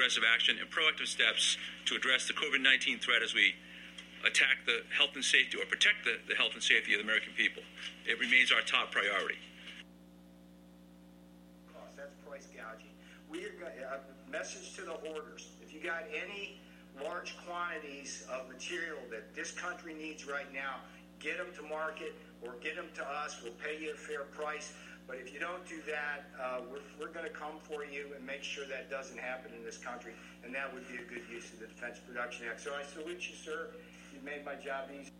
aggressive action and proactive steps to address the COVID 19 threat as we attack the health and safety or protect the, the health and safety of the American people. It remains our top priority. That's price gouging. We are, a uh, message to the hoarders. If you got any large quantities of material that this country needs right now, get them to market or get them to us. We'll pay you a fair price. But if you don't do that, uh, we're, we're going to come for you and make sure that doesn't happen in this country. And that would be a good use of the Defense Production Act. So I salute you, sir. You've made my job easy.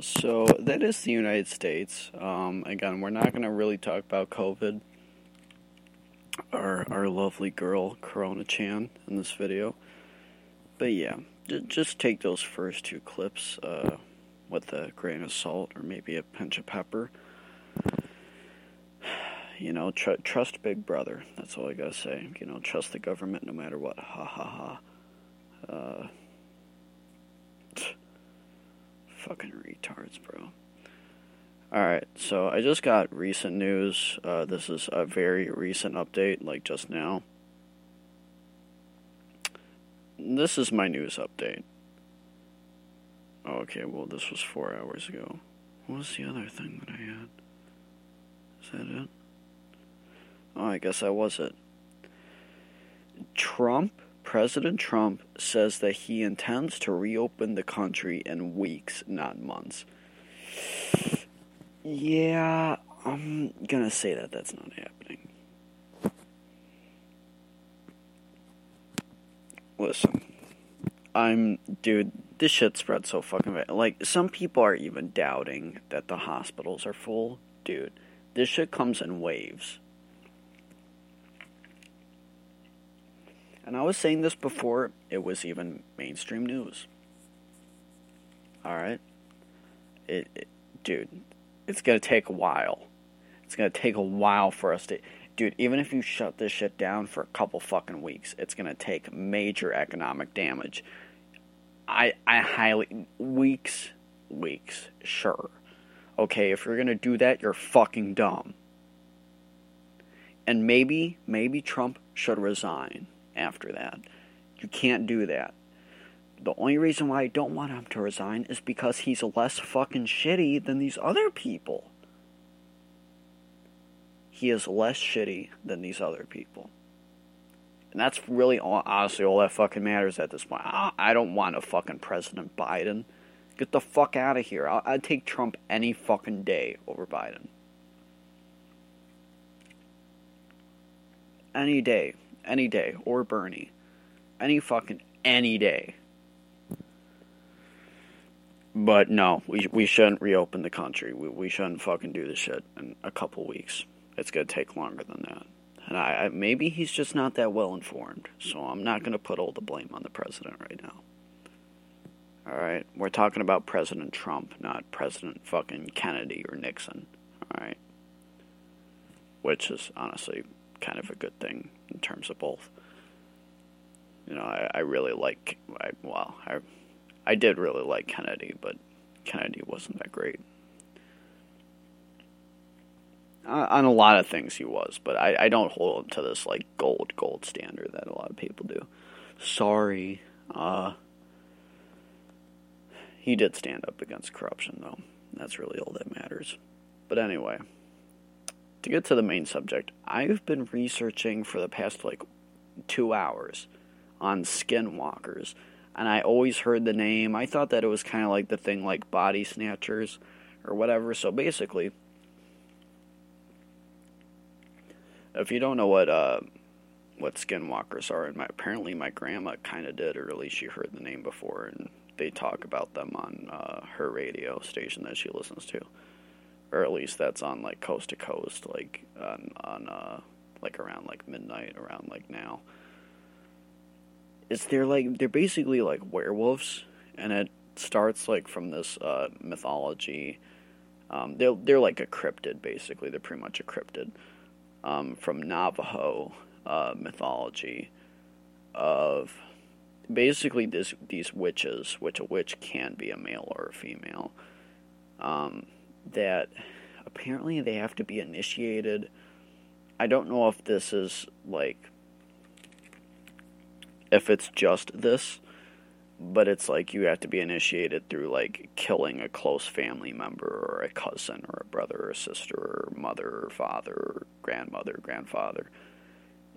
So that is the United States. Um, again, we're not going to really talk about COVID. Our our lovely girl Corona Chan in this video, but yeah, just take those first two clips uh, with a grain of salt or maybe a pinch of pepper. You know, tr- trust Big Brother. That's all I gotta say. You know, trust the government no matter what. Ha ha ha. Uh, fucking retards, bro. Alright, so I just got recent news. Uh, this is a very recent update, like just now. This is my news update. Okay, well, this was four hours ago. What was the other thing that I had? Is that it? Oh, I guess I was it. Trump, President Trump, says that he intends to reopen the country in weeks, not months. Yeah, I'm gonna say that that's not happening. Listen, I'm, dude, this shit spread so fucking bad. Like, some people are even doubting that the hospitals are full. Dude, this shit comes in waves. And I was saying this before it was even mainstream news. Alright? It, it, dude, it's gonna take a while. It's gonna take a while for us to. Dude, even if you shut this shit down for a couple fucking weeks, it's gonna take major economic damage. I, I highly. Weeks, weeks, sure. Okay, if you're gonna do that, you're fucking dumb. And maybe, maybe Trump should resign after that. You can't do that. The only reason why I don't want him to resign is because he's less fucking shitty than these other people. He is less shitty than these other people. And that's really all, honestly all that fucking matters at this point. I, don't want a fucking President Biden. Get the fuck out of here. I'll, I'd take Trump any fucking day over Biden. Any day any day, or Bernie. Any fucking any day. But no, we we shouldn't reopen the country. We we shouldn't fucking do this shit in a couple weeks. It's gonna take longer than that. And I, I maybe he's just not that well informed. So I'm not gonna put all the blame on the president right now. All right, we're talking about President Trump, not President fucking Kennedy or Nixon. All right, which is honestly kind of a good thing in terms of both. You know, I, I really like, I, well, I, I did really like Kennedy, but Kennedy wasn't that great. Uh, on a lot of things he was, but I, I don't hold him to this like gold gold standard that a lot of people do. Sorry, uh, he did stand up against corruption though. That's really all that matters. But anyway, to get to the main subject, I've been researching for the past like two hours on skinwalkers, and I always heard the name. I thought that it was kind of like the thing like body snatchers or whatever. So basically, if you don't know what uh, what skinwalkers are, and my, apparently my grandma kind of did, or at least she heard the name before, and they talk about them on uh, her radio station that she listens to or at least that's on like coast to coast, like on on uh, like around like midnight, around like now. Is they're like they're basically like werewolves, and it starts like from this uh, mythology. Um, they're they're like a cryptid basically. They're pretty much a cryptid um, from Navajo uh, mythology of basically this these witches, which a witch can be a male or a female. Um, that apparently they have to be initiated. I don't know if this is like if it's just this, but it's like you have to be initiated through like killing a close family member or a cousin or a brother or a sister or mother or father or grandmother, grandfather.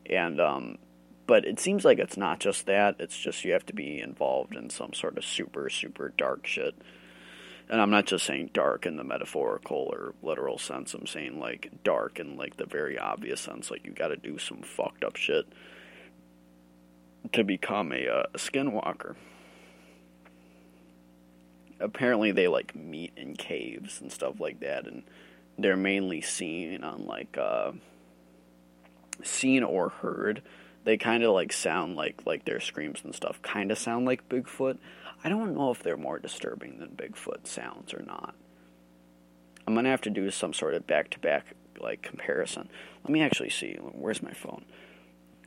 And um but it seems like it's not just that, it's just you have to be involved in some sort of super super dark shit. And I'm not just saying dark in the metaphorical or literal sense. I'm saying like dark in like the very obvious sense. Like you got to do some fucked up shit to become a, uh, a skinwalker. Apparently they like meet in caves and stuff like that and they're mainly seen on like uh seen or heard. They kind of like sound like like their screams and stuff kind of sound like bigfoot i don't know if they're more disturbing than bigfoot sounds or not. I'm gonna have to do some sort of back-to-back like comparison. Let me actually see. Where's my phone?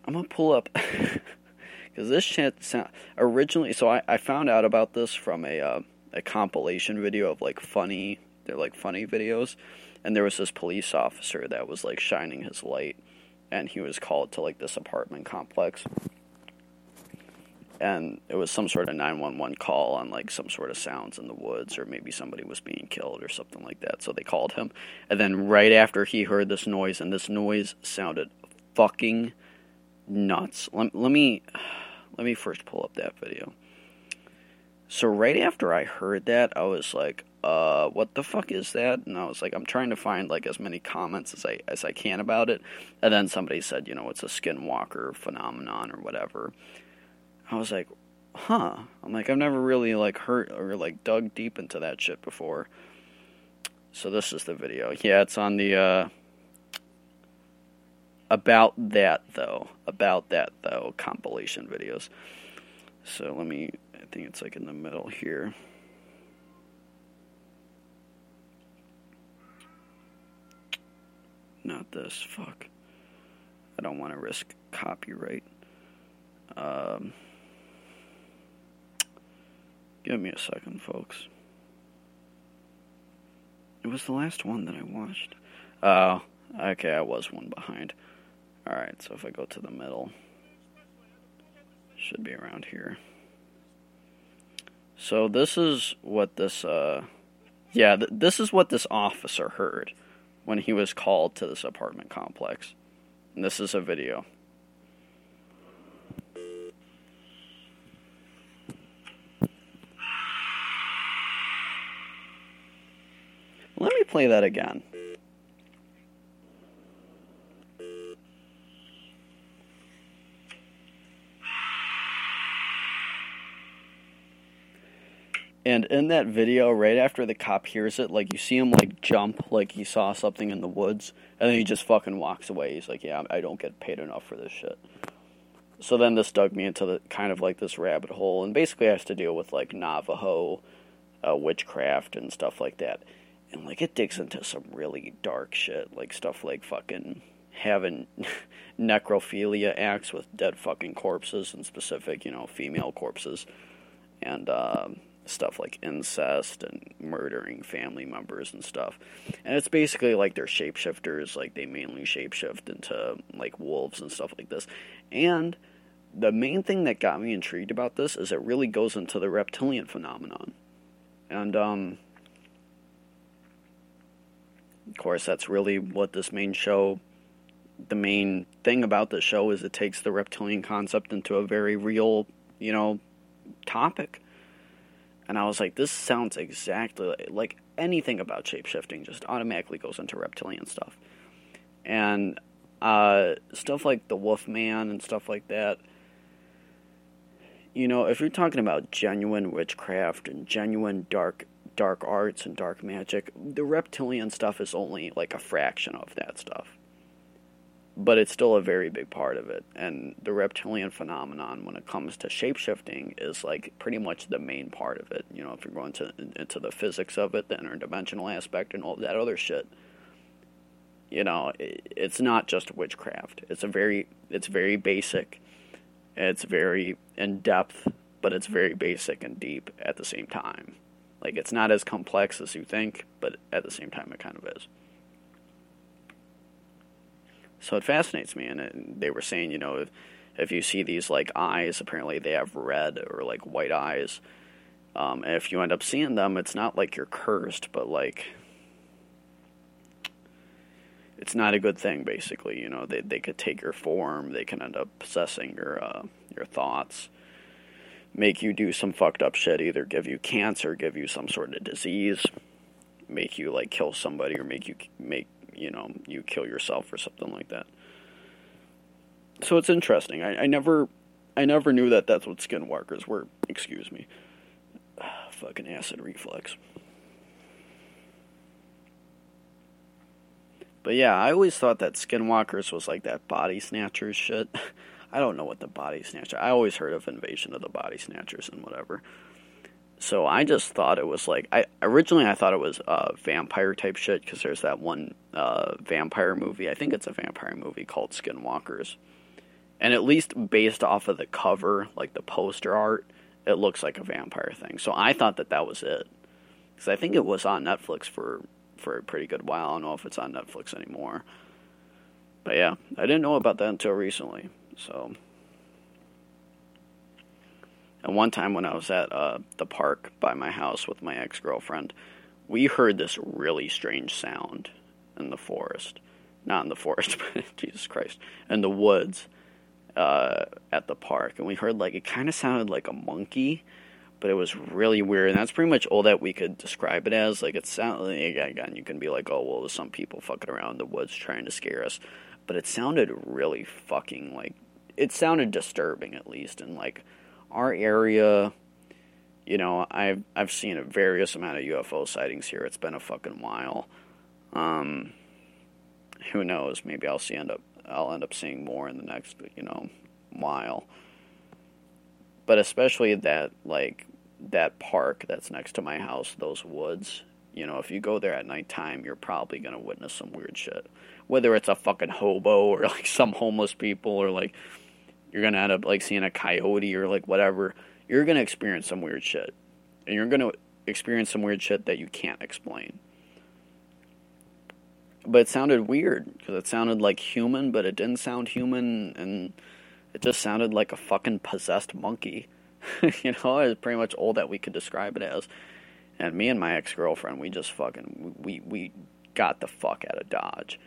I'm gonna pull up because this shit sound originally so I, I found out about this from a uh, a compilation video of like funny they're like funny videos. And there was this police officer that was like shining his light and he was called to like this apartment complex and it was some sort of 911 call on like some sort of sounds in the woods or maybe somebody was being killed or something like that so they called him and then right after he heard this noise and this noise sounded fucking nuts let, let me let me first pull up that video so right after I heard that, I was like, uh, what the fuck is that? And I was like, I'm trying to find like as many comments as I as I can about it. And then somebody said, you know, it's a skinwalker phenomenon or whatever. I was like, huh. I'm like, I've never really like hurt or like dug deep into that shit before. So this is the video. Yeah, it's on the uh about that though. About that though compilation videos. So let me I think it's like in the middle here. Not this, fuck. I don't want to risk copyright. Um, give me a second, folks. It was the last one that I watched. Oh, okay, I was one behind. Alright, so if I go to the middle, should be around here. So this is what this, uh, yeah, th- this is what this officer heard when he was called to this apartment complex. And this is a video. Let me play that again. And in that video, right after the cop hears it, like you see him like jump, like he saw something in the woods, and then he just fucking walks away. He's like, "Yeah, I don't get paid enough for this shit." So then this dug me into the kind of like this rabbit hole, and basically has to deal with like Navajo uh, witchcraft and stuff like that. And like it digs into some really dark shit, like stuff like fucking having necrophilia acts with dead fucking corpses, and specific, you know, female corpses, and. Um, stuff like incest and murdering family members and stuff. And it's basically like they're shapeshifters, like they mainly shapeshift into like wolves and stuff like this. And the main thing that got me intrigued about this is it really goes into the reptilian phenomenon. And um of course that's really what this main show the main thing about the show is it takes the reptilian concept into a very real, you know, topic and I was like, this sounds exactly like, like anything about shapeshifting just automatically goes into reptilian stuff. And uh, stuff like the Wolfman and stuff like that. You know, if you're talking about genuine witchcraft and genuine dark dark arts and dark magic, the reptilian stuff is only like a fraction of that stuff but it's still a very big part of it. And the reptilian phenomenon, when it comes to shapeshifting, is like pretty much the main part of it. You know, if you're going to into the physics of it, the interdimensional aspect, and all that other shit. You know, it's not just witchcraft. It's a very, it's very basic. It's very in depth, but it's very basic and deep at the same time. Like it's not as complex as you think, but at the same time, it kind of is. So it fascinates me, and it, they were saying, you know, if if you see these like eyes, apparently they have red or like white eyes. Um, and if you end up seeing them, it's not like you're cursed, but like it's not a good thing. Basically, you know, they they could take your form, they can end up possessing your uh, your thoughts, make you do some fucked up shit, either give you cancer, give you some sort of disease, make you like kill somebody, or make you make you know you kill yourself or something like that. So it's interesting. I, I never I never knew that that's what skinwalkers were. Excuse me. Fucking acid reflux. But yeah, I always thought that Skinwalkers was like that body snatchers shit. I don't know what the body snatcher. I always heard of Invasion of the Body Snatchers and whatever. So I just thought it was like I originally I thought it was uh, vampire type shit because there's that one uh, vampire movie. I think it's a vampire movie called Skinwalkers, and at least based off of the cover, like the poster art, it looks like a vampire thing. So I thought that that was it because I think it was on Netflix for for a pretty good while. I don't know if it's on Netflix anymore. But yeah, I didn't know about that until recently. So, and one time when I was at uh, the park by my house with my ex girlfriend, we heard this really strange sound in the forest. Not in the forest, but Jesus Christ, in the woods uh, at the park. And we heard like it kind of sounded like a monkey but it was really weird. And that's pretty much all that we could describe it as. Like, it sounded, again, you can be like, oh, well, there's some people fucking around in the woods trying to scare us. But it sounded really fucking, like, it sounded disturbing, at least. And, like, our area, you know, I've, I've seen a various amount of UFO sightings here. It's been a fucking while. Um, who knows? Maybe I'll see end up, I'll end up seeing more in the next, you know, while but especially that like that park that's next to my house, those woods, you know, if you go there at nighttime, you're probably going to witness some weird shit. Whether it's a fucking hobo or like some homeless people or like you're going to end up like seeing a coyote or like whatever, you're going to experience some weird shit. And you're going to experience some weird shit that you can't explain. But it sounded weird because it sounded like human, but it didn't sound human and it just sounded like a fucking possessed monkey. you know, it's pretty much all that we could describe it as. And me and my ex girlfriend, we just fucking we we got the fuck out of Dodge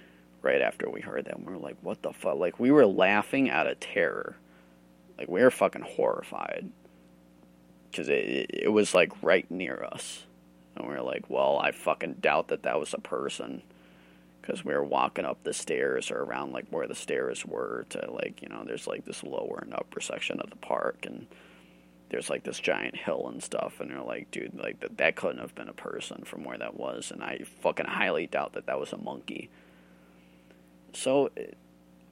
right after we heard that. We were like, what the fuck? Like we were laughing out of terror. Like we were fucking horrified because it it was like right near us, and we were like, well, I fucking doubt that that was a person because we were walking up the stairs or around like where the stairs were to like you know there's like this lower and upper section of the park and there's like this giant hill and stuff, and they're like, dude, like that that couldn't have been a person from where that was, and I fucking highly doubt that that was a monkey. So,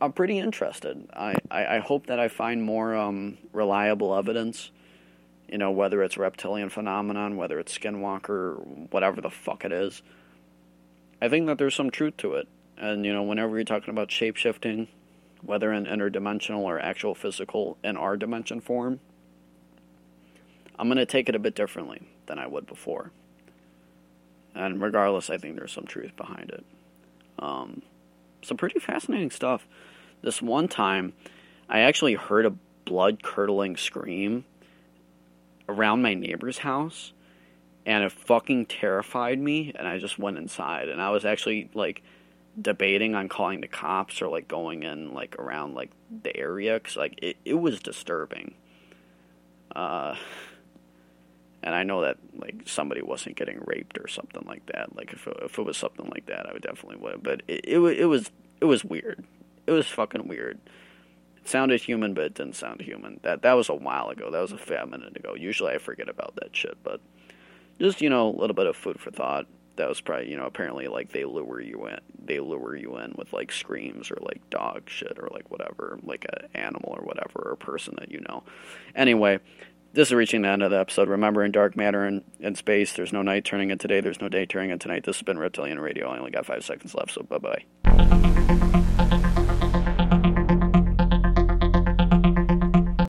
I'm pretty interested. I, I, I hope that I find more um, reliable evidence. You know, whether it's reptilian phenomenon, whether it's skinwalker, whatever the fuck it is. I think that there's some truth to it. And, you know, whenever you're talking about shape shifting, whether in interdimensional or actual physical in our dimension form, I'm going to take it a bit differently than I would before. And regardless, I think there's some truth behind it. Um, some pretty fascinating stuff. This one time, I actually heard a blood curdling scream around my neighbor's house, and it fucking terrified me. And I just went inside, and I was actually like debating on calling the cops or like going in like around like the area because like it, it was disturbing. Uh, and I know that like somebody wasn't getting raped or something like that. Like if it, if it was something like that, I would definitely would. But it, it it was it was weird. It was fucking weird. It sounded human, but it didn't sound human. That that was a while ago. That was a fair minute ago. Usually I forget about that shit, but just you know a little bit of food for thought. That was probably you know apparently like they lure you in. They lure you in with like screams or like dog shit or like whatever, like an animal or whatever or a person that you know. Anyway, this is reaching the end of the episode. Remember, in dark matter and in space, there's no night turning in today, there's no day turning in tonight. This has been Reptilian Radio. I only got five seconds left, so bye bye.